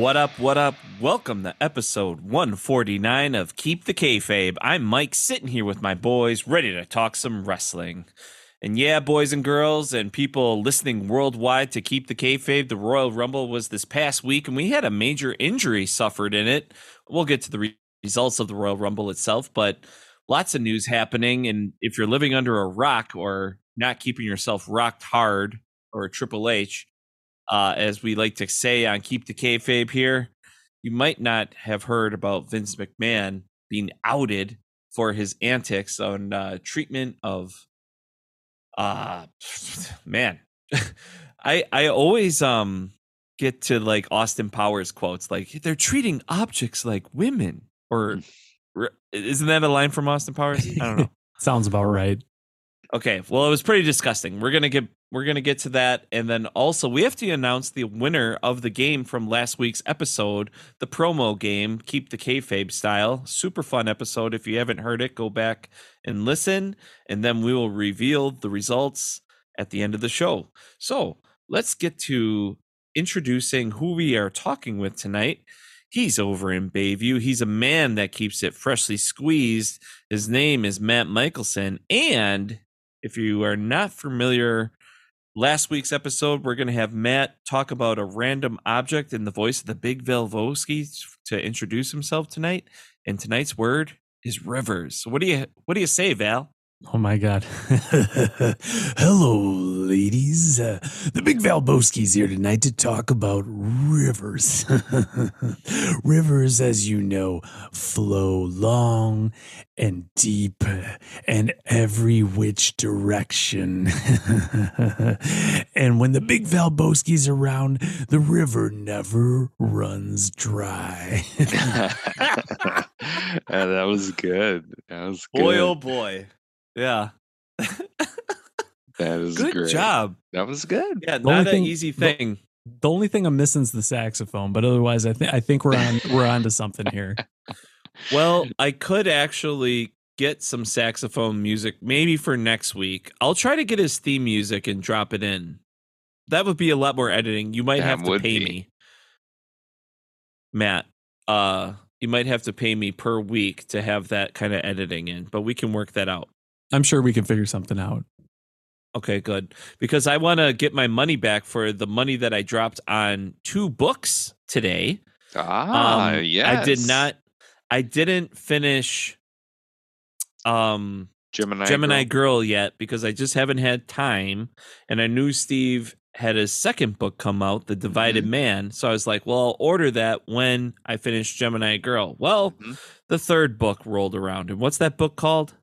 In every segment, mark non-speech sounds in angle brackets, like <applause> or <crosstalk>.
What up, what up? Welcome to episode 149 of Keep the Kayfabe. I'm Mike, sitting here with my boys, ready to talk some wrestling. And yeah, boys and girls, and people listening worldwide to Keep the Kayfabe, the Royal Rumble was this past week, and we had a major injury suffered in it. We'll get to the re- results of the Royal Rumble itself, but lots of news happening. And if you're living under a rock or not keeping yourself rocked hard or a Triple H, uh, as we like to say on Keep the Kayfabe here, you might not have heard about Vince McMahon being outed for his antics on uh, treatment of. Uh, <laughs> man, <laughs> I I always um get to like Austin Powers quotes like they're treating objects like women or isn't that a line from Austin Powers? I don't know. <laughs> Sounds about right. Okay, well, it was pretty disgusting. We're gonna get we're gonna get to that, and then also we have to announce the winner of the game from last week's episode, the promo game, keep the kayfabe style. Super fun episode. If you haven't heard it, go back and listen, and then we will reveal the results at the end of the show. So let's get to introducing who we are talking with tonight. He's over in Bayview. He's a man that keeps it freshly squeezed. His name is Matt Michelson, and if you are not familiar, last week's episode, we're going to have Matt talk about a random object in the voice of the Big Valbowski to introduce himself tonight. And tonight's word is rivers. What do you what do you say, Val? Oh my God. <laughs> Hello, ladies. Uh, the Big Valbowski's here tonight to talk about rivers. <laughs> rivers, as you know, flow long and deep and every which direction. <laughs> and when the Big Valbowski's around, the river never runs dry. uh, that was good. That was good. Boy, oh boy. Yeah. that is good great. job. That was good. Yeah, The not only an thing- easy thing. the only thing I'm missing is the saxophone, but otherwise, I think I think we're on we're on to something here. <laughs> Well, I could actually get some saxophone music maybe for next week. I'll try to get his theme music and drop it in. That would be a lot more editing. You might That have to pay be. me. Matt, uh you might have to pay me per week to have that kind of editing in, but we can work that out. I'm sure we can figure something out. Okay, good. Because I want to get my money back for the money that I dropped on two books today. Ah, Um, yes. I did not I didn't finish um Gemini. Gemini Girl. Girl yet because I just haven't had time and I knew Steve had his second book come out, The Divided Mm-hmm. Man. So I was like, well, I'll order that when I finish Gemini Girl. Well, Mhm. the third book rolled around. And what's that book called?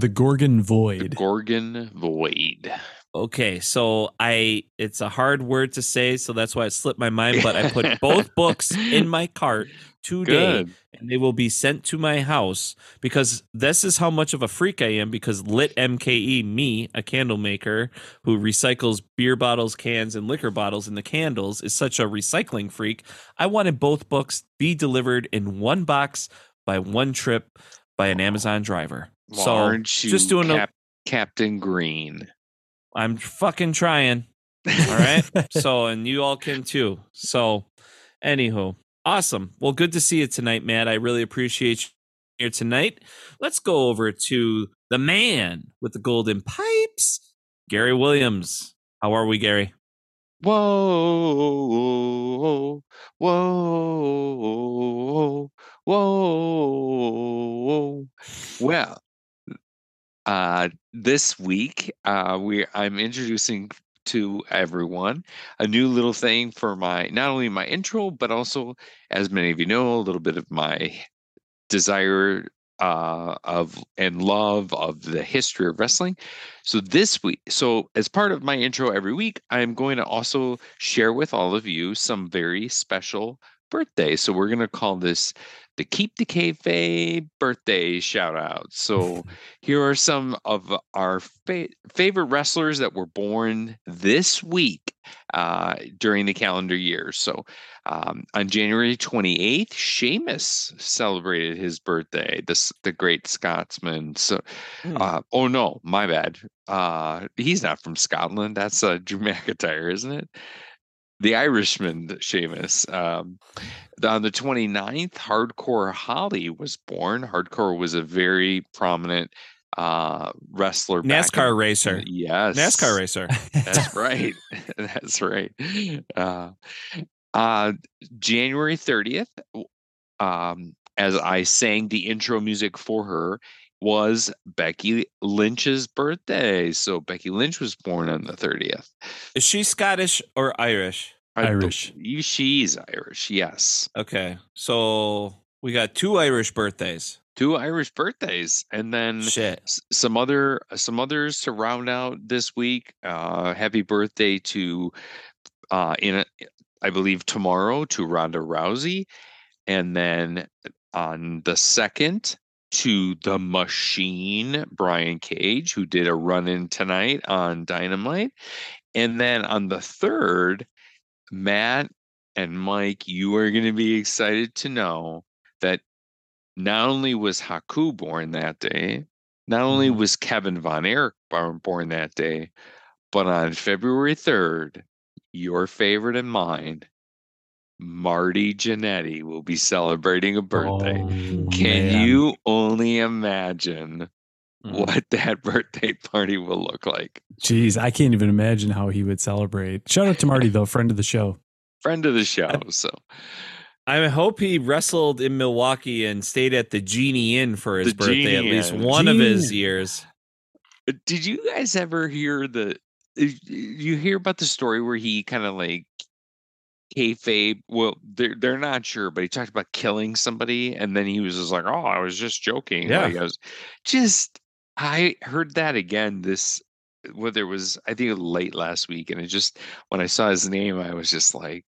The Gorgon Void. The Gorgon Void. Okay, so I it's a hard word to say, so that's why it slipped my mind, but I put <laughs> both books in my cart today Good. and they will be sent to my house because this is how much of a freak I am because Lit MKE, me, a candle maker who recycles beer bottles, cans, and liquor bottles in the candles, is such a recycling freak. I wanted both books be delivered in one box by one trip by an Amazon driver. Well, so aren't you just doing a Captain Green? I'm fucking trying. All right. <laughs> so, and you all can too. So, anywho, awesome. Well, good to see you tonight, Matt. I really appreciate you here tonight. Let's go over to the man with the golden pipes, Gary Williams. How are we, Gary? Whoa, whoa, whoa, whoa. Well, uh, this week, uh, we I'm introducing to everyone a new little thing for my not only my intro, but also, as many of you know, a little bit of my desire uh, of and love of the history of wrestling. So this week, so as part of my intro every week, I'm going to also share with all of you some very special birthday. So we're going to call this the Keep the Kayfabe birthday shout out. So <laughs> here are some of our fa- favorite wrestlers that were born this week uh, during the calendar year. So um, on January 28th, Sheamus celebrated his birthday, this, the great Scotsman. So, Hmm. uh, oh no, my bad. Uh, he's not from Scotland. That's uh, Drew McIntyre, isn't it? The Irishman, Sheamus. Um, on the 29th, Hardcore Holly was born. Hardcore was a very prominent uh, wrestler. NASCAR in- racer. Yes. NASCAR racer. <laughs> That's right. <laughs> That's right. Uh, uh, January 30th, um, as I sang the intro music for her, was Becky Lynch's birthday. So Becky Lynch was born on the 30th. Is she Scottish or Irish? I Irish. she's Irish. Yes. Okay. So we got two Irish birthdays. Two Irish birthdays. And then Shit. s- some other some others to round out this week. Uh, happy birthday to uh, in a, I believe tomorrow to Ronda Rousey, and then on the second to the Machine Brian Cage, who did a run in tonight on Dynamite, and then on the third, Matt and Mike, you are going to be excited to know that not only was Haku born that day, not only Mhm. was Kevin Von Erich born, born that day, but on February 3rd, your favorite and mine, Marty Jannetty will be celebrating a birthday. Oh, Can man. you only imagine Mm. what that <laughs> birthday party will look like? Jeez, I can't even imagine how he would celebrate. Shout out to Marty though, friend of the show. Friend of the show. So I hope he wrestled in Milwaukee and stayed at the Genie Inn for his The birthday at least Inn. one of his years. Uh, did you guys ever hear the uh, you hear about the story where he kind of like kayfabe well they're, they're not sure but he talked about killing somebody and then he was just like oh i was just joking Yeah. like i was just i heard that again this whether it was i think late last week and it just when i saw his name i was just like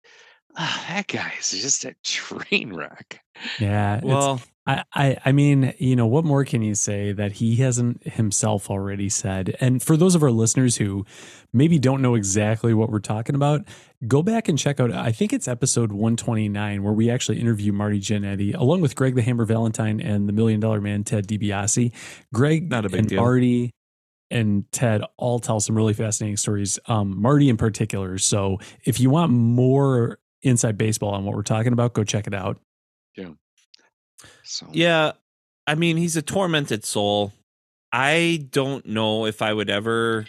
ah, that guy is just a train wreck Yeah. Well, I, I I mean, you know, what more can you say that he hasn't himself already said? And for those of our listeners who maybe don't know exactly what we're talking about, go back and check out. I think it's episode 129 where we actually interview Marty Jannetty along with Greg the Hammer Valentine and the Million Dollar Man Ted DiBiase. Greg Not a big and deal. Marty and Ted all tell some really fascinating stories. Um, Marty in particular. So if you want more inside baseball on what we're talking about, go check it out. so yeah, I mean, he's a tormented soul. I don't know if I would ever,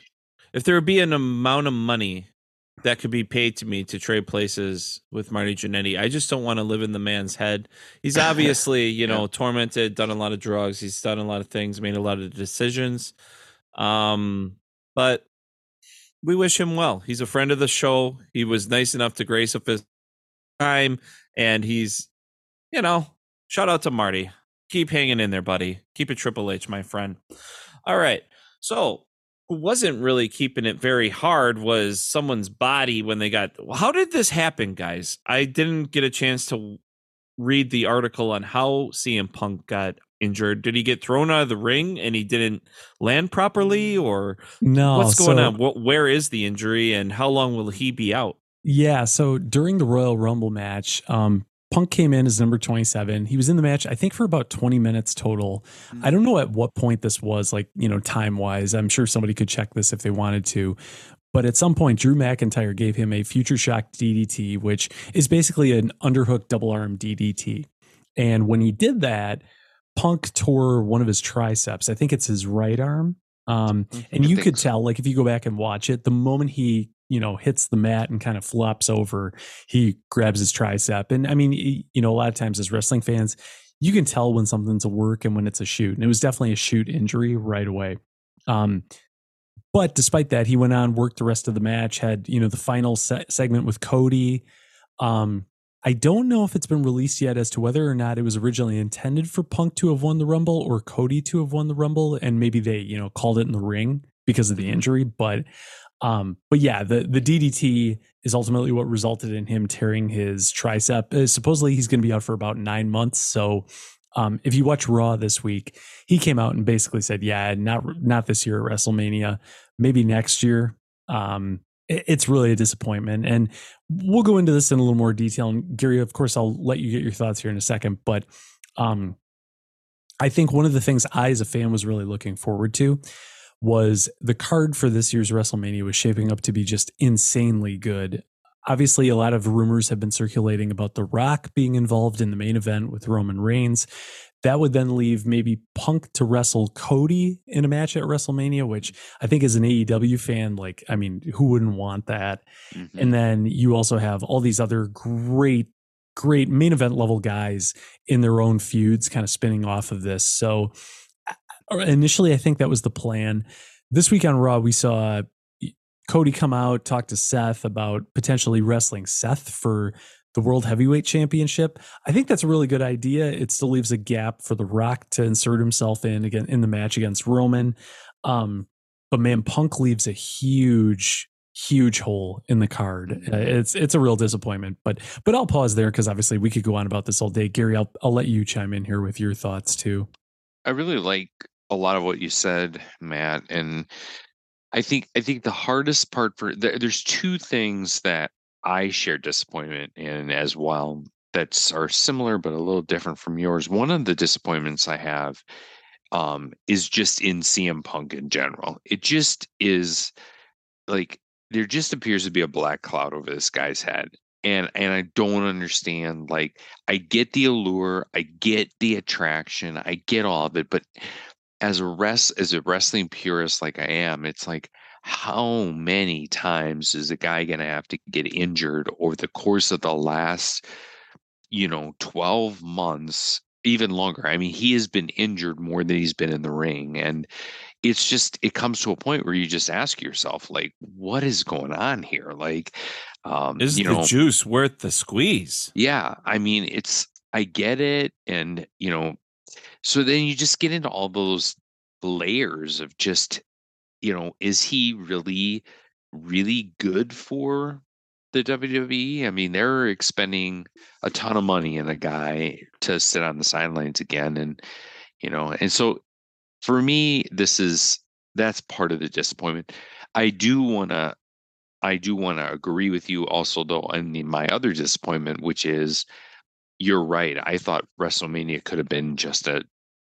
if there would be an amount of money that could be paid to me to trade places with Marty Jannetty. I just don't want to live in the man's head. He's <laughs> obviously, you know, tormented, done a lot of drugs, he's done a lot of things, made a lot of decisions. Um, but we wish him well. He's a friend of the show. He was nice enough to grace up his time, and he's, you know, shout out to Marty. Keep hanging in there, buddy. Keep it Triple H, my friend. All right. So, who wasn't really keeping it very hard was someone's body when they got. How did this happen, guys? I didn't get a chance to read the article on how CM Punk got injured. Did he get thrown out of the ring and he didn't land properly, or No, what's going so- on? What, where is the injury, and how long will he be out? Yeah. So during the Royal Rumble match, um, Punk came in as number 27. He was in the match, I think, for about 20 minutes total. I don't know at what point this was, like, you know, time wise. I'm sure somebody could check this if they wanted to. But at some point, Drew McIntyre gave him a future shock DDT, which is basically an underhook double arm DDT. And when he did that, Punk tore one of his triceps. I think it's his right arm. Um, and you could so. tell, like, if you go back and watch it, the moment he, you know, hits the mat and kind of flops over, he grabs his tricep. And I mean, you know, a lot of times as wrestling fans, you can tell when something's a work and when it's a shoot. And it was definitely a shoot injury right away. Um, but despite that, he went on, worked the rest of the match, had, you know, the final se- segment with Cody. Um, I don't know if it's been released yet as to whether or not it was originally intended for Punk to have won the Rumble or Cody to have won the Rumble, and maybe they, you know, called it in the ring because of the injury. But, um, but yeah, the the DDT is ultimately what resulted in him tearing his tricep. Uh, supposedly, he's going to be out for about nine months. So, um, if you watch Raw this week, he came out and basically said, "Yeah, not not this year at WrestleMania, maybe next year." Um, it's really a disappointment. And we'll go into this in a little more detail. And Gary, of course, I'll let you get your thoughts here in a second. But um, I think one of the things I, as a fan, was really looking forward to was the card for this year's WrestleMania was shaping up to be just insanely good. Obviously, a lot of rumors have been circulating about The Rock being involved in the main event with Roman Reigns. That would then leave maybe Punk to wrestle Cody in a match at WrestleMania, which I think as an AEW fan, like, I mean, who wouldn't want that? Mm-hmm. And then you also have all these other great, great main event level guys in their own feuds kind of spinning off of this. So initially, I think that was the plan. This week on Raw, we saw Cody come out, talk to Seth about potentially wrestling Seth for the World Heavyweight Championship. I think that's a really good idea. It still leaves a gap for The Rock to insert himself in again in the match against Roman. Um, but man, Punk leaves a huge, huge hole in the card. Uh, it's it's a real disappointment. But but I'll pause there because obviously we could go on about this all day. Gary, I'll I'll let you chime in here with your thoughts too. I really like a lot of what you said, Matt, and I think I think the hardest part for there, there's two things that I share disappointment in as well that's are similar but a little different from yours. One of the disappointments I have um, is just in CM Punk in general. It just is like there just appears to be a black cloud over this guy's head. And and I don't understand like I get the allure, I get the attraction, I get all of it, but as a rest as a wrestling purist like I am, it's like how many times is a guy going to have to get injured over the course of the last you know 12 months even longer? I mean he has been injured more than he's been in the ring and it's just it comes to a point where you just ask yourself like what is going on here? Like um is the know, juice worth the squeeze? Yeah i mean it's i get it and you know so then you just get into all those layers of just you know, is he really, really good for the WWE? I mean, they're expending a ton of money in a guy to sit on the sidelines again. And, you know, and so for me, this is that's part of the disappointment. I do want to I do want to agree with you also though on the, my other disappointment which is you're right. I thought WrestleMania could have been just a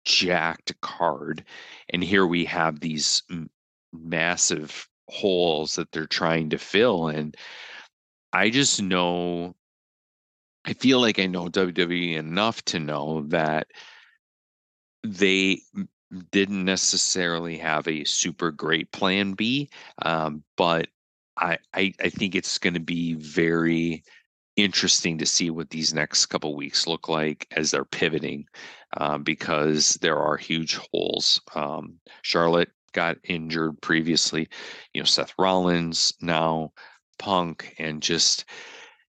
jacked card and here we have these massive holes that they're trying to fill and I just know I feel like I know WWE enough to know that they didn't necessarily have a super great plan B, um, but I, I, I think it's going to be very interesting to see what these next couple weeks look like as they're pivoting, um, because there are huge holes. Um, Charlotte got injured previously. You know, Seth Rollins now, Punk, and just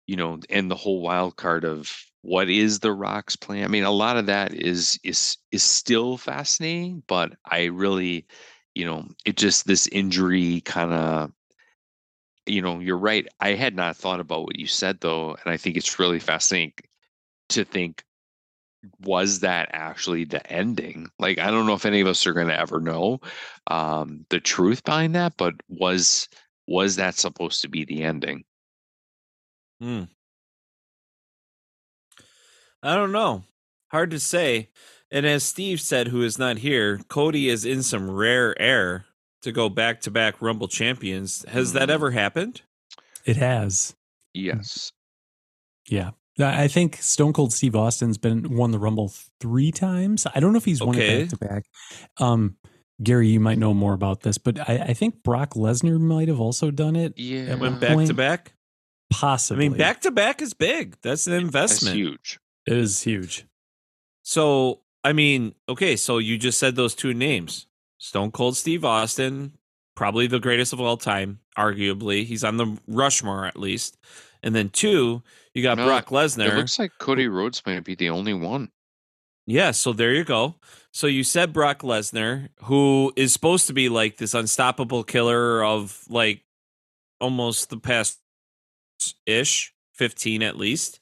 you know, and the whole wild card of what is the Rock's plan. I mean, a lot of that is is is still fascinating, but I really, you know, it just this injury kind of you know, you're right. I had not thought about what you said though, and I think it's really fascinating to think was that actually the ending? Like, I don't know if any of us are going to ever know um, the truth behind that, but was was that supposed to be the ending? Hmm. I don't know. Hard to say. And as Steve said, who is not here, Cody is in some rare air to go back to back Rumble champions. Has mm. that ever happened? It has. Yes. Yeah. I think Stone Cold Steve Austin's been won the Rumble three times. I don't know if he's won okay. it back to back. Um, Gary, you might know more about this, but I, I think Brock Lesnar might have also done it. Yeah, it went back to back. Possibly. I mean, back to back is big. That's an investment. That's huge. It is huge. So, I mean, okay, so you just said those two names: Stone Cold Steve Austin, probably the greatest of all time, arguably. He's on the Rushmore at least and then two, you got No, Brock Lesnar. It looks like Cody Rhodes might be the only one. Yeah, so there you go. So you said Brock Lesnar, who is supposed to be like this unstoppable killer of like almost the past ish 15 at least.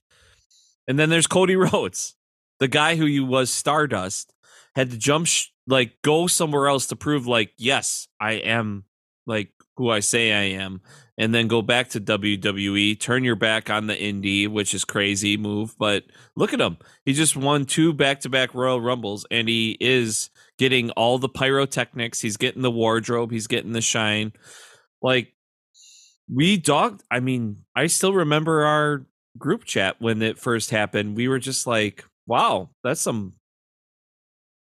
And then there's Cody <laughs> Rhodes, the guy who you was Stardust, had to jump sh- like go somewhere else to prove like yes, I am like who I say I am and then go back to WWE, turn your back on the indie, which is crazy move, but look at him. He just won two back-to-back Royal Rumbles and he is getting all the pyrotechnics, he's getting the wardrobe, he's getting the shine. Like we dogged, I mean, I still remember our group chat when it first happened. We were just like, wow, that's some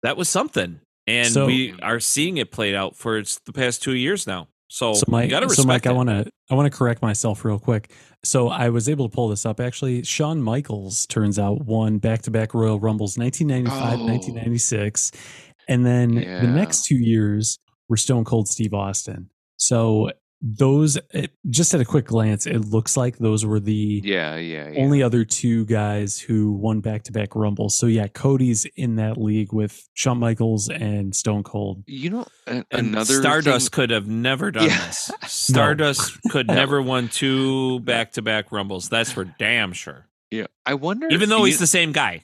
that was something. And So- we are seeing it played out for it's the past 2 years now. So, so you Mike, gotta so respect Mike, I want to I want to correct myself real quick. So I was able to pull this up. Actually, Shawn Michaels turns out won back to back Royal Rumbles, 1995, Oh. 1996, and then Yeah. the next two years were Stone Cold Steve Austin. So those, it, just at a quick glance, it looks like those were the Yeah, yeah, yeah. only other two guys who won back to back Rumbles. So yeah, Cody's in that league with Shawn Michaels and Stone Cold. you know, a- another Stardust thing- could have never done Yeah. this. <laughs> Stardust <laughs> could never won two back-to-back rumbles. That's for damn sure. Yeah, I wonder. Even if though he's the same guy.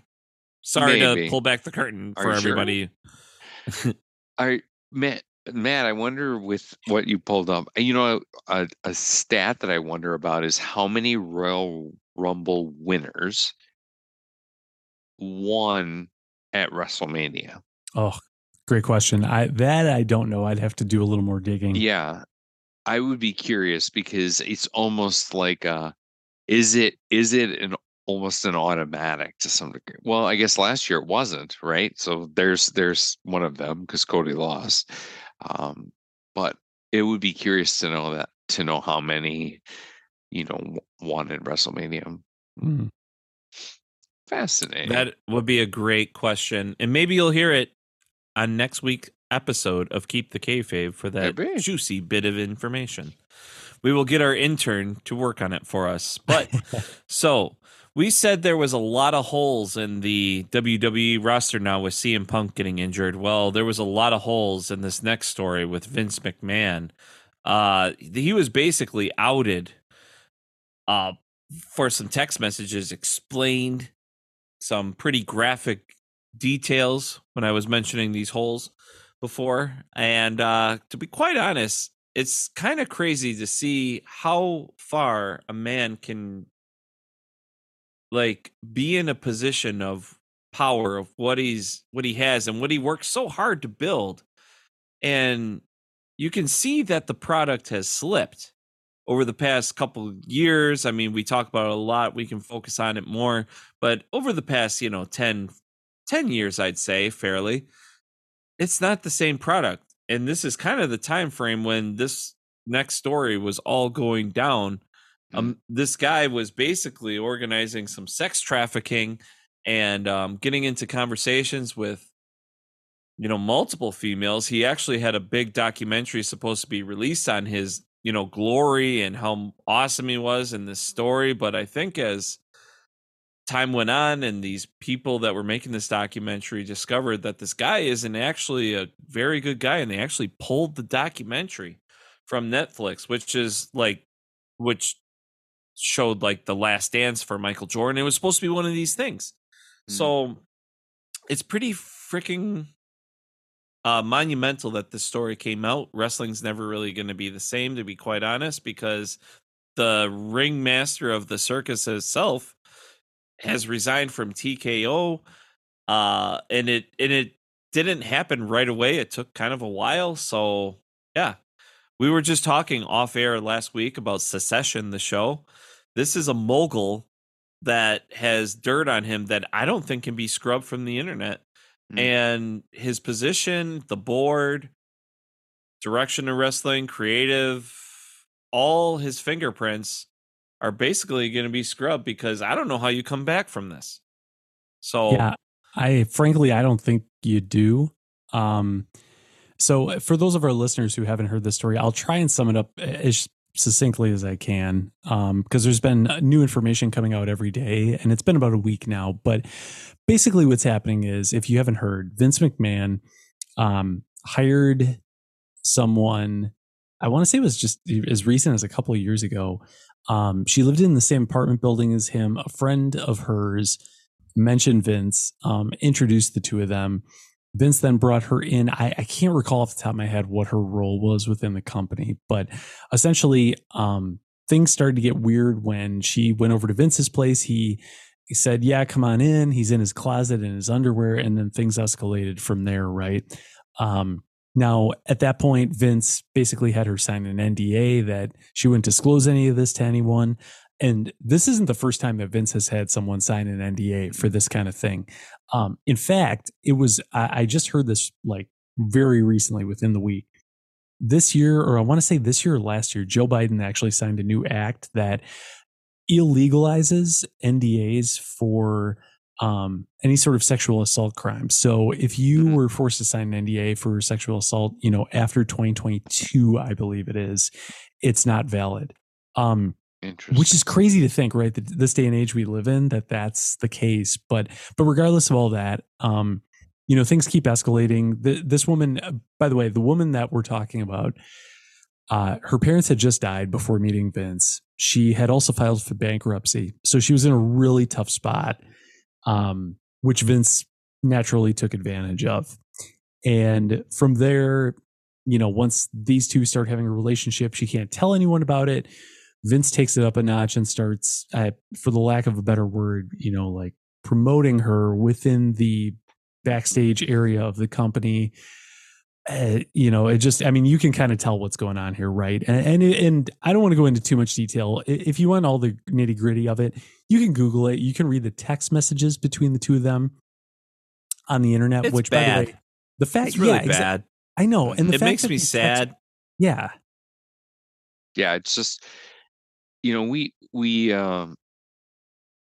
Sorry Maybe. to pull back the curtain Are for you sure? everybody. <laughs> I Matt, Matt, I wonder with what you pulled up. You know, a, a stat that I wonder about is how many Royal Rumble winners won at WrestleMania. Oh, great question. I that I don't know. I'd have to do a little more digging. Yeah, I would be curious because it's almost like uh is it is it an almost an automatic to some degree? Well, I guess last year it wasn't, right? So there's there's one of them because Cody lost. Um, but it would be curious to know that to know how many you know wanted WrestleMania. Mm. Fascinating. That would be a great question. And maybe you'll hear it on next week's episode of Keep the Kayfabe for that Maybe. juicy bit of information. We will get our intern to work on it for us. But <laughs> so we said there was a lot of holes in the WWE roster now with CM Punk getting injured. Well, there was a lot of holes in this next story with Vince McMahon. Uh, he was basically outed uh, for some text messages, explained some pretty graphic details when I was mentioning these holes before. And uh, to be quite honest, it's kind of crazy to see how far a man can like be in a position of power of what he's what he has and what he worked so hard to build. And you can see that the product has slipped over the past couple years. I mean we talk about it a lot we can focus on it more but over the past you know 10 10 years i'd say fairly it's not the same product. And this is kind of the time frame when this next story was all going down um, this guy was basically organizing some sex trafficking and um, getting into conversations with you know multiple females. He actually had a big documentary supposed to be released on his you know glory and how awesome he was in this story. But i think as time went on and these people that were making this documentary discovered that this guy isn't actually a very good guy and they actually pulled the documentary from netflix which is like which showed like the last dance for michael jordan it was supposed to be one of these things Mm. so it's pretty freaking uh, monumental that this story came out. Wrestling's never really going to be the same, to be quite honest, because the ringmaster of the circus itself has resigned from TKO, uh, and it and it didn't happen right away. It took kind of a while. So yeah, we were just talking off air last week about Succession, the show. This is a mogul that has dirt on him that I don't think can be scrubbed from the internet. Mm. And his position, the board, direction of wrestling, creative, all his fingerprints are basically going to be scrubbed because I don't know how you come back from this. So Yeah, I frankly I don't think you do. Um, so for those of our listeners who haven't heard this story, I'll try and sum it up as succinctly as I can because there's been new information coming out every day, and it's been about a week now. But basically, what's happening is, if you haven't heard, Vince McMahon um, hired someone. I want to say it was just as recent as a couple of years ago. Um, she lived in the same apartment building as him. A friend of hers mentioned Vince, um, introduced the two of them. Vince then brought her in. I, I, can't recall off the top of my head what her role was within the company, but essentially, um, things started to get weird when she went over to Vince's place. He, he said, Yeah, come on in. He's in his closet in his underwear. And then things escalated from there, right? Um, now, at that point, Vince basically had her sign an NDA that she wouldn't disclose any of this to anyone. And this isn't the first time that Vince has had someone sign an NDA for this kind of thing. Um, in fact, it was, I, I just heard this like very recently within the week. This year, or I want to say this year or last year, Joe Biden actually signed a new act that illegalizes NDAs for um, any sort of sexual assault crime. So if you mm-hmm. were forced to sign an NDA for sexual assault, you know, after 2022, I believe it is, it's not valid. Um, which is crazy to think, right? That this day and age we live in, that that's the case. But but regardless of all that, um, you know, things keep escalating. The, this woman, uh, by the way, the woman that we're talking about, uh, her parents had just died before meeting Vince. She had also filed for bankruptcy, so she was in a really tough spot um, which Vince naturally took advantage of. And from there, you know, once these two start having a relationship, she can't tell anyone about it. Vince takes it up a notch and starts, uh, for the lack of a better word, you know, like promoting her within the backstage area of the company. Uh, you know, it just, I mean, you can kind of tell what's going on here, right? And, and, and I don't want to go into too much detail. If you want all the nitty gritty of it, you can Google it. You can read the text messages between the two of them on the internet. It's which, bad. by the way, the fact, it's really yeah, bad. I know, and the it fact makes that me the text- sad. yeah, yeah it's just you know we we um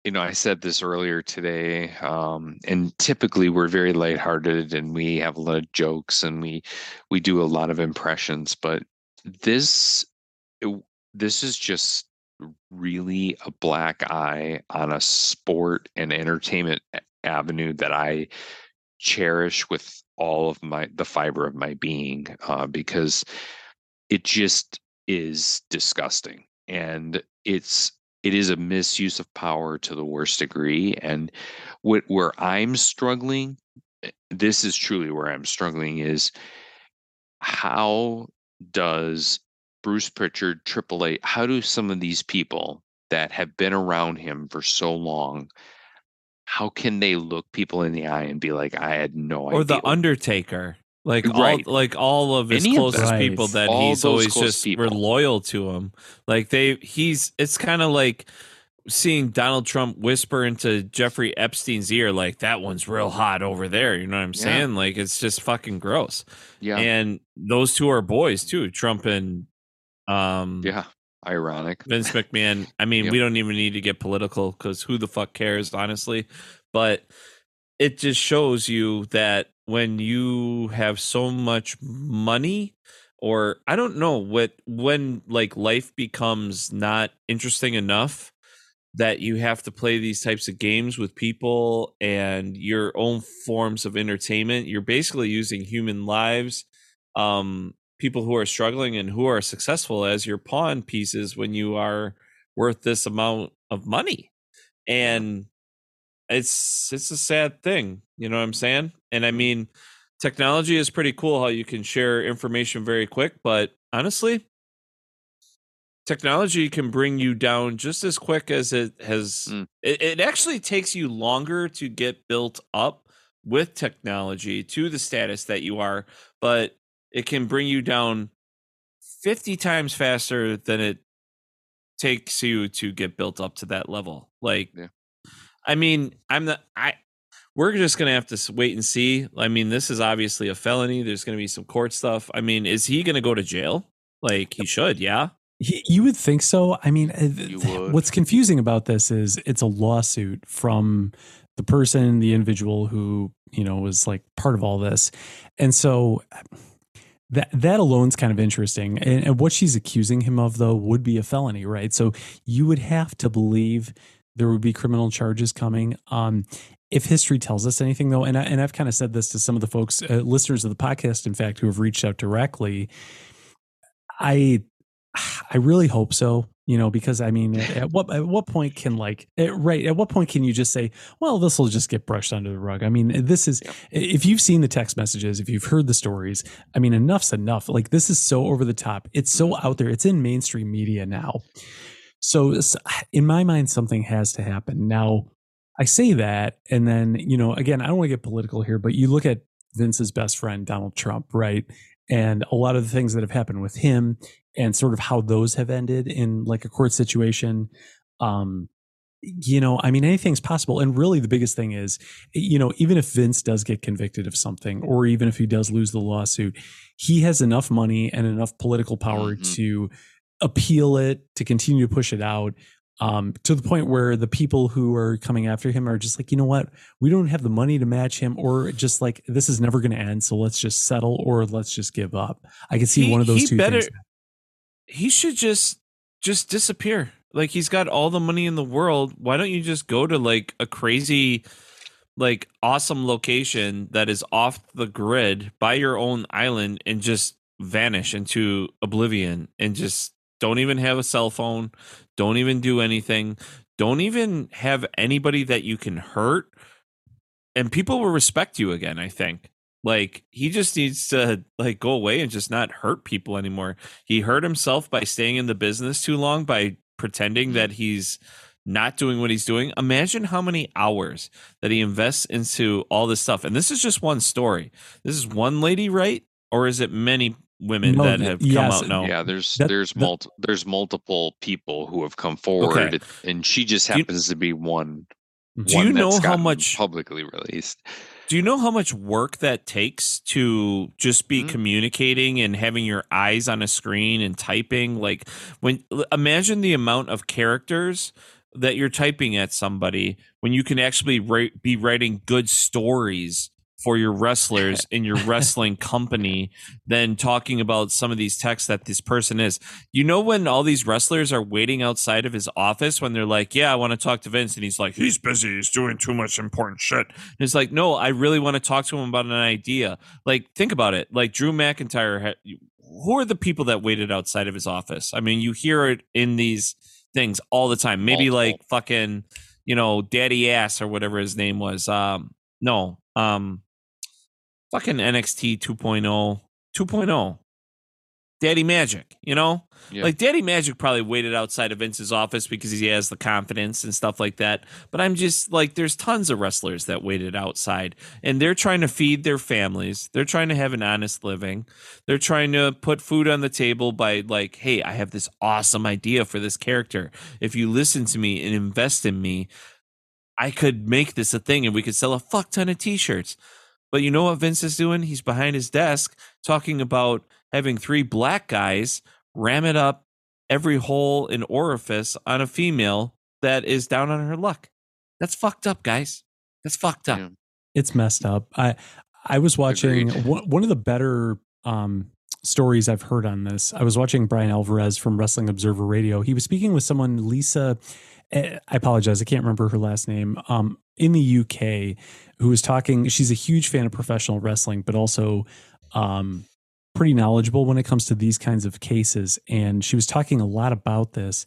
you know i said this earlier today um and typically we're very lighthearted and we have a lot of jokes and we we do a lot of impressions but this this is just really a black eye on a sport and entertainment avenue that i cherish with all of my the fiber of my being uh, because it just is disgusting and it's it is a misuse of power to the worst degree and what where i'm struggling eh, this is truly where i'm struggling is how does bruce pritchard triple h how do some of these people that have been around him for so long how can they look people in the eye and be like i had no Or idea the Undertaker. Like Right. all like all of his Any closest them. people that All he's always just were loyal to him. Like they he's it's kind of like seeing Donald Trump whisper into Jeffrey Epstein's ear like that one's real hot over there. You know what I'm Yeah. saying? Like it's just fucking gross. yeah And those two are boys too, Trump and um yeah ironic Vince McMahon. I mean, Yep. we don't even need to get political because who the fuck cares, honestly? But it just shows you that when you have so much money, or I don't know what when like life becomes not interesting enough that you have to play these types of games with people and your own forms of entertainment. You're basically using human lives, um, people who are struggling and who are successful as your pawn pieces when you are worth this amount of money. And it's it's a sad thing, you know what I'm saying? And I mean, technology is pretty cool how you can share information very quick, but honestly, technology can bring you down just as quick as it has Mm. it, it actually takes you longer to get built up with technology to the status that you are but it can bring you down 50 times faster than it takes you to get built up to that level like Yeah. I mean i'm the i we're just gonna have to wait and see i mean this is obviously a felony there's gonna be some court stuff i mean is he gonna go to jail like he should yeah Y- You would think so. I mean, uh, th- You th- would. what's confusing about this is it's a lawsuit from the person, the individual who, you know, was like part of all this. And so that that alone's kind of interesting. And, and what she's accusing him of, though, would be a felony, right? So you would have to believe there would be criminal charges coming. Um, if history tells us anything, though, and I, and I've kind of said this to some of the folks, uh, listeners of the podcast, in fact, who have reached out directly. I I really hope so you know because i mean at what at what point can like at, right at what point can you just say well this will just get brushed under the rug i mean this is if you've seen the text messages if you've heard the stories i mean enough's enough like this is so over the top it's so Mm-hmm. out there it's in mainstream media now so in my mind something has to happen. Now i say that and then you know again i don't want to get political here but you look at vince's best friend donald trump right? And a lot of the things that have happened with him and sort of how those have ended in like a court situation um you know i mean anything's possible. And really the biggest thing is you know even if vince does get convicted of something or even if he does lose the lawsuit he has enough money and enough political power Mhm. to appeal it to continue to push it out um, to the point where the people who are coming after him are just like, you know what, we don't have the money to match him, or just like this is never going to end, so let's just settle, or let's just give up. I can see He- one of those he two better- things. he should just just disappear. Like he's got all the money in the world. Why don't you just go to like a crazy like awesome location that is off the grid by your own island and just vanish into oblivion and just don't even have a cell phone, don't even do anything, don't even have anybody that you can hurt and people will respect you again, I think. Like he just needs to like go away and just not hurt people anymore. He hurt himself by staying in the business too long by pretending that he's not doing what he's doing. Imagine how many hours that he invests into all this stuff. And this is just one story. This is one lady, right? Or is it many women No, that th- have come yes. out now? Yeah, there's That- there's that- multi, there's multiple people who have come forward, and she just Do you- happens to be one. Do one you know that's how much publicly released? Do you know how much work that takes to just be Mhm. communicating and having your eyes on a screen and typing? Like when imagine the amount of characters that you're typing at somebody when you can actually write, be writing good stories for your wrestlers <laughs> in your wrestling company than talking about some of these texts that this person is. You know when all these wrestlers are waiting outside of his office when they're like, "Yeah, I want to talk to Vince," and he's like, "He's busy. He's doing too much important shit." And it's like, "No, I really want to talk to him about an idea." Like, think about it. Like Drew McIntyre. Who are the people that waited outside of his office? I mean, you hear it in these things all the time. Maybe like fucking, you know, Daddy Ass or whatever his name was. Um, no, um, fucking NXT 2.0, 2.0. Daddy Magic, you know? Yeah. Like Daddy Magic probably waited outside of Vince's office because he has the confidence and stuff like that. But I'm just like, there's tons of wrestlers that waited outside and they're trying to feed their families. They're trying to have an honest living. They're trying to put food on the table by like, hey, I have this awesome idea for this character. If you listen to me and invest in me, I could make this a thing and we could sell a fuck ton of t-shirts. But you know what Vince is doing? He's behind his desk talking about having three black guys ram it up every hole and orifice on a female that is down on her luck. That's fucked up, guys. That's fucked up. Yeah. it's messed up. I I was watching Agreed. one, one of the better um, stories I've heard on this. I was watching Bryan Alvarez from Wrestling Observer Radio. He was speaking with someone, Lisa. eh, I apologize, I can't remember her last name. Um, in the UK, who was talking. She's a huge fan of professional wrestling, but also um, pretty knowledgeable when it comes to these kinds of cases. And she was talking a lot about this,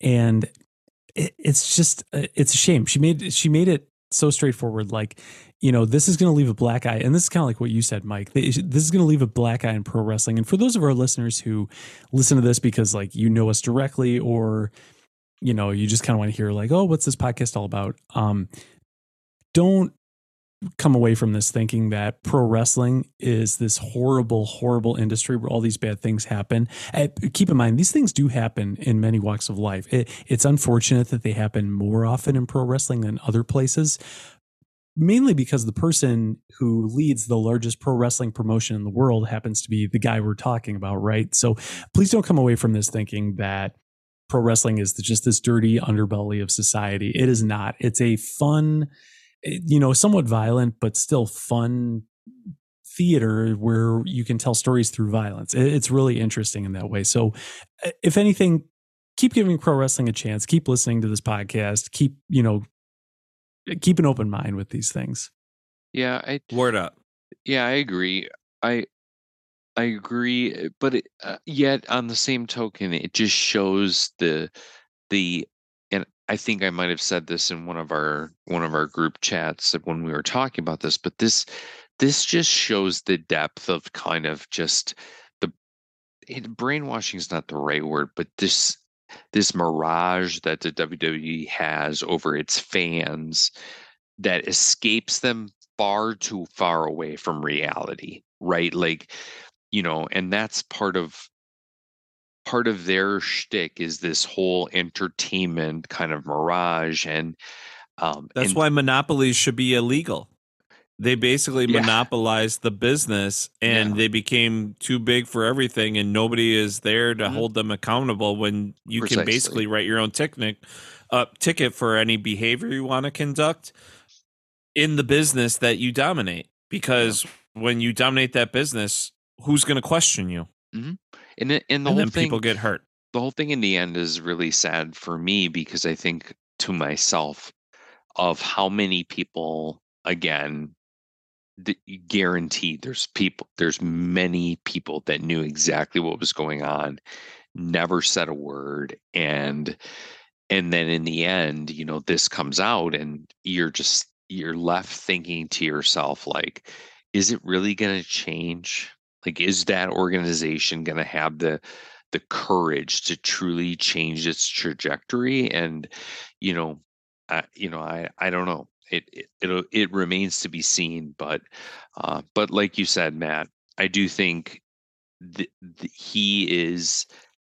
and it, it's just uh, it's a shame. She made she made it so straightforward. Like, you know, this is going to leave a black eye, and this is kind of like what you said, Mike. This is going to leave a black eye in pro wrestling. And for those of our listeners who listen to this because like you know us directly, or you know, you just kind of want to hear like, oh, what's this podcast all about? Um, don't come away from this thinking that pro wrestling is this horrible, horrible industry where all these bad things happen. Uh, keep in mind, these things do happen in many walks of life. It, it's unfortunate that they happen more often in pro wrestling than other places, mainly because the person who leads the largest pro wrestling promotion in the world happens to be the guy we're talking about, right? So please don't come away from this thinking that pro wrestling is just this dirty underbelly of society. It is not. It's a fun, you know, somewhat violent, but still fun theater where you can tell stories through violence. It's really interesting in that way. So, uh, if anything, keep giving pro wrestling a chance. Keep listening to this podcast. Keep you know, keep an open mind with these things. Yeah, I Word up. yeah, I agree. I I agree, uh, but it, uh, yet on the same token, it just shows the the and I think I might have said this in one of our one of our group chats when we were talking about this, but this this just shows the depth of kind of just the brainwashing is not the right word, but this this mirage that the WWE has over its fans that escapes them far too far away from reality, right? Like, you know, and that's part of part of their shtick is this whole entertainment kind of mirage, and um, That's and- why monopolies should be illegal. They basically Yeah. monopolized the business and Yeah. they became too big for everything and nobody is there to Mhm. hold them accountable when you can basically write your own ticket uh, ticket for any behavior you want to conduct in the business that you dominate because when you dominate that business who's going to question you and it- and the and whole then thing people get hurt. the whole thing in the end is really sad for me because I think to myself of how many people again guaranteed there's people there's many people that knew exactly what was going on never said a word and and then in the end you know this comes out and you're just you're left thinking to yourself like is it really going to change like is that organization going to have the the courage to truly change its trajectory? And you know I, you know i i don't know. It it it'll, it remains to be seen but uh but like you said matt i do think th- th- he is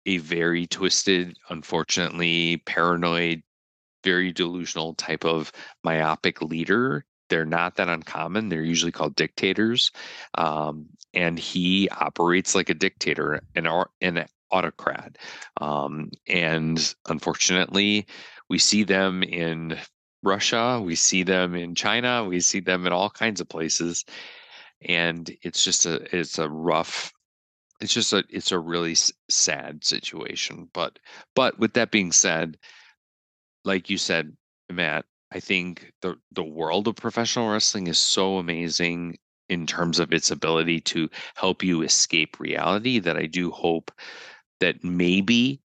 a very twisted unfortunately paranoid very delusional type of myopic leader they're not that uncommon they're usually called dictators um, and he operates like a dictator an, au- an autocrat um, and unfortunately we see them in russia we see them in china we see them in all kinds of places and it's just a it's a rough it's just a it's a really sad situation but but with that being said like you said matt i think the the world of professional wrestling is so amazing in terms of its ability to help you escape reality that i do hope that maybe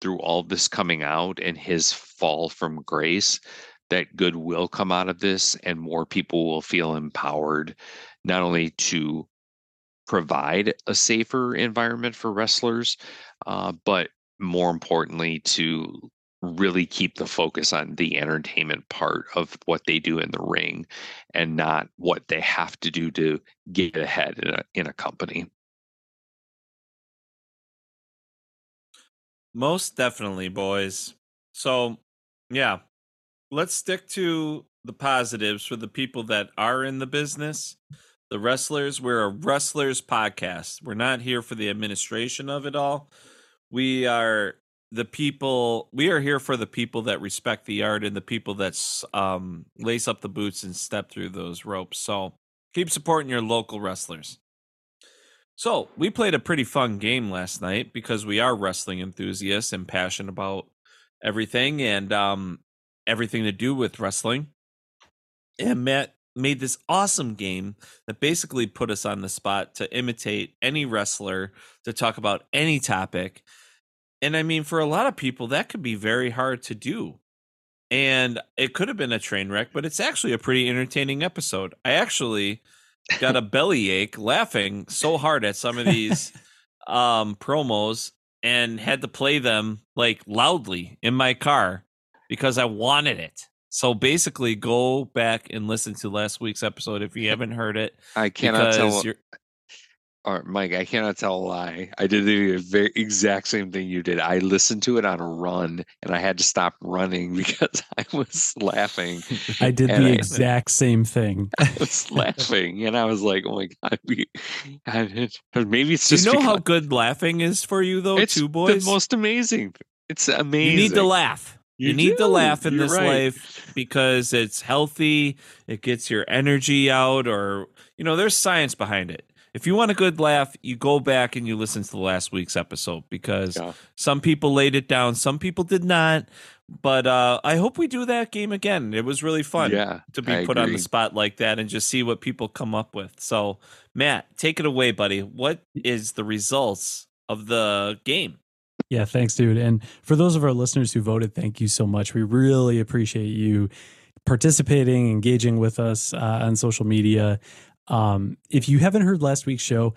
through all this coming out and his fall from grace that good will come out of this and more people will feel empowered not only to provide a safer environment for wrestlers uh, but more importantly to really keep the focus on the entertainment part of what they do in the ring and not what they have to do to get ahead in a, in a company Most definitely, boys. So, yeah, let's stick to the positives for the people that are in the business. The wrestlers, we're a wrestlers podcast. We're not here for the administration of it all. We are the people, we are here for the people that respect the art and the people that um, lace up the boots and step through those ropes. So, keep supporting your local wrestlers. So we played a pretty fun game last night because we are wrestling enthusiasts and passionate about everything and um, everything to do with wrestling. And Matt made this awesome game that basically put us on the spot to imitate any wrestler to talk about any topic. And I mean, for a lot of people, that could be very hard to do. And it could have been a train wreck, but it's actually a pretty entertaining episode. I actually got a <laughs> bellyache laughing so hard at some of these <laughs> um promos and had to play them like loudly in my car because I wanted it. So basically go back and listen to last week's episode if you <laughs> haven't heard it i cannot tell or Mike, I cannot tell a lie. I did the very exact same thing you did. I listened to it on a run, and I had to stop running <laughs> because I was laughing. I did And the I- exact same thing. <laughs> I was laughing, and I was like, "Oh my god!" <laughs> We, I did, or maybe it's just you know how good laughing is for you though, it's two boys? the most amazing. It's amazing. you need to laugh. You, You need to laugh in You're this right. life because it's healthy. It gets your energy out, or you know, there's science behind it. If you want a good laugh, you go back and you listen to the last week's episode because Yeah. some people laid it down, some people did not. But uh, I hope we do that game again. It was really fun Yeah, to be I put on the spot like that and just see what people come up with. So, Matt, take it away, buddy. What is the results of the game? Yeah, thanks, dude. And for those of our listeners who voted, thank you so much. We really appreciate you participating, engaging with us uh, on social media. Um, if you haven't heard last week's show,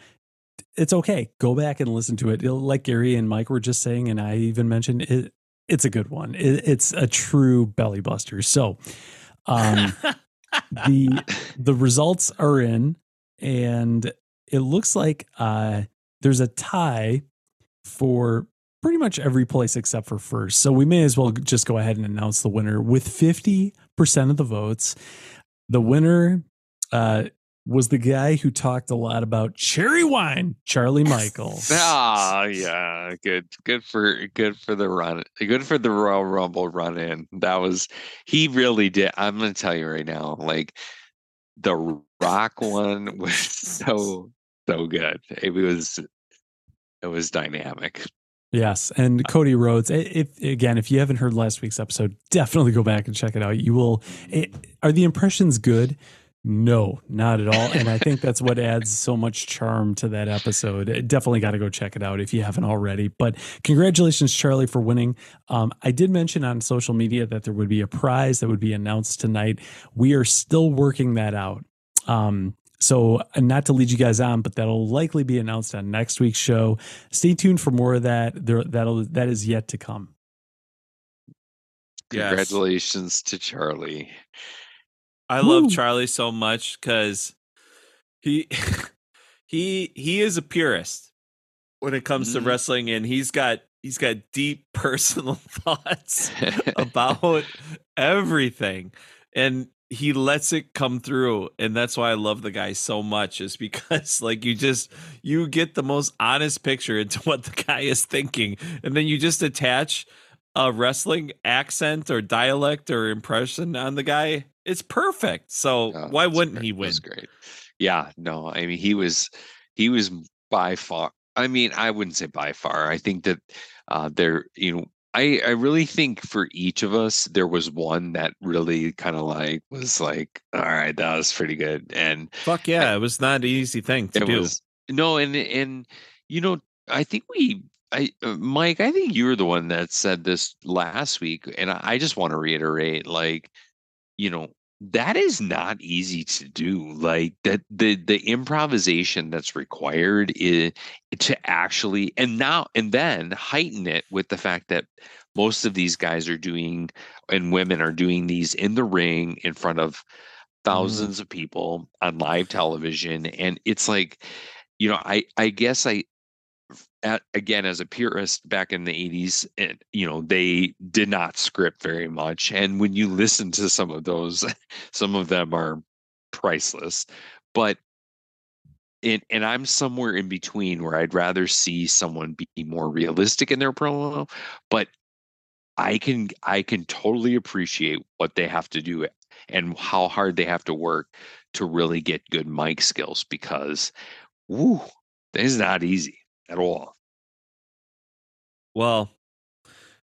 it's okay. Go back and listen to it. Like Gary and Mike were just saying, and I even mentioned it. It's a good one. It, it's a true belly buster. So, um, <laughs> the the results are in, and it looks like uh, there's a tie for pretty much every place except for first. So we may as well just go ahead and announce the winner with 50% of the votes. The winner uh, was the guy who talked a lot about cherry wine, Charlie Michael. <laughs> Ah, yeah, good, good for good for the run, good for the Royal Rumble run in. That was he really did. I'm gonna tell you right now, like the Rock one <laughs> was so so good. It was it was dynamic. Yes, and Cody Rhodes. If again, if you haven't heard last week's episode, definitely go back and check it out. You will. It, are the impressions good? No, not at all. And I think <laughs> that's what adds so much charm to that episode. Uh, Definitely got to go check it out if you haven't already. But congratulations, Charlie, for winning. Um, I did mention on social media that there would be a prize that would be announced tonight. We are still working that out. Um, so, uh, not to lead you guys on, but that'll likely be announced on next week's show. Stay tuned for more of that. There, that'll that is yet to come. Yes. Congratulations to Charlie. I love Charlie so much because he <laughs> he he is a purist when it comes to Mhm. wrestling, and he's got he's got deep <laughs> personal <laughs> thoughts about everything, and he lets it come through, and that's why I love the guy so much. Is because like you just you get the most honest picture into what the guy is thinking, and then you just attach a wrestling accent or dialect or impression on the guy, it's perfect. So Oh, why wouldn't great. he win? was great. Yeah, no, I mean he was he was by far. I mean, I wouldn't say by far. I think that uh, there, you know, I I really think for each of us there was one that really kind of like was like, all right, that was pretty good, and Fuck yeah, it was not an easy thing to do. was no, and and you know, I think we. I, uh, Mike, I think you were the one that said this last week, and I, I just want to reiterate, like, you know, that is not easy to do. Like that, the the improvisation that's required is to actually, and now and then heighten it with the fact that most of these guys are doing, and women are doing these in the ring in front of mm. thousands of people on live television, and it's like, you know, I I guess I at, again as a purist back in the 80s and you know they did not script very much and when you listen to some of those <laughs> some of them are priceless but it, and i'm somewhere in between where i'd rather see someone be more realistic in their promo but i can i can totally appreciate what they have to do and how hard they have to work to really get good mic skills because woo, this is not easy at all Well,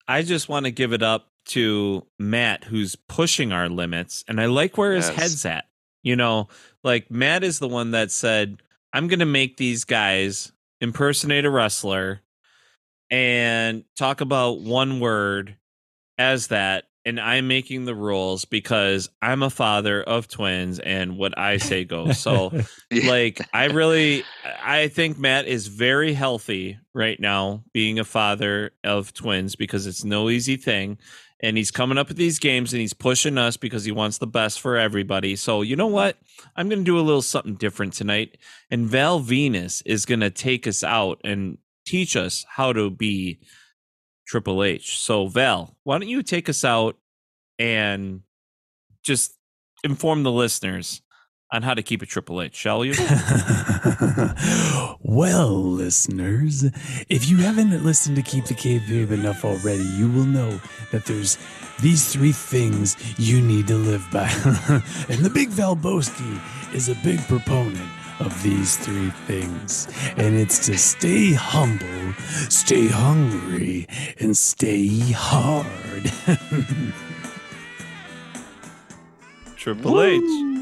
I just want to give it up to Matt, who's pushing our limits, and I like where his head's at. You know, like Matt is the one that said, "I'm going to make these guys impersonate a wrestler and talk about one word as that." And I'm making the rules because I'm a father of twins, and what I say goes. So, <laughs> like i really i think matt is very healthy right now being a father of twins because it's no easy thing. And he's coming up with these games and he's pushing us because he wants the best for everybody. So you know what? I'm going to do a little something different tonight. And val venis is going to take us out and teach us how to be triple h so val why don't you take us out and just inform the listeners on how to keep a Triple H, shall you? <laughs> well, listeners, if you haven't listened to Keep the Kayfabe enough already, you will know that there's these three things you need to live by. <laughs> and the Big Val Valbowski is a big proponent of these three things. And it's to stay humble, stay hungry, and stay hard. <laughs> Triple H.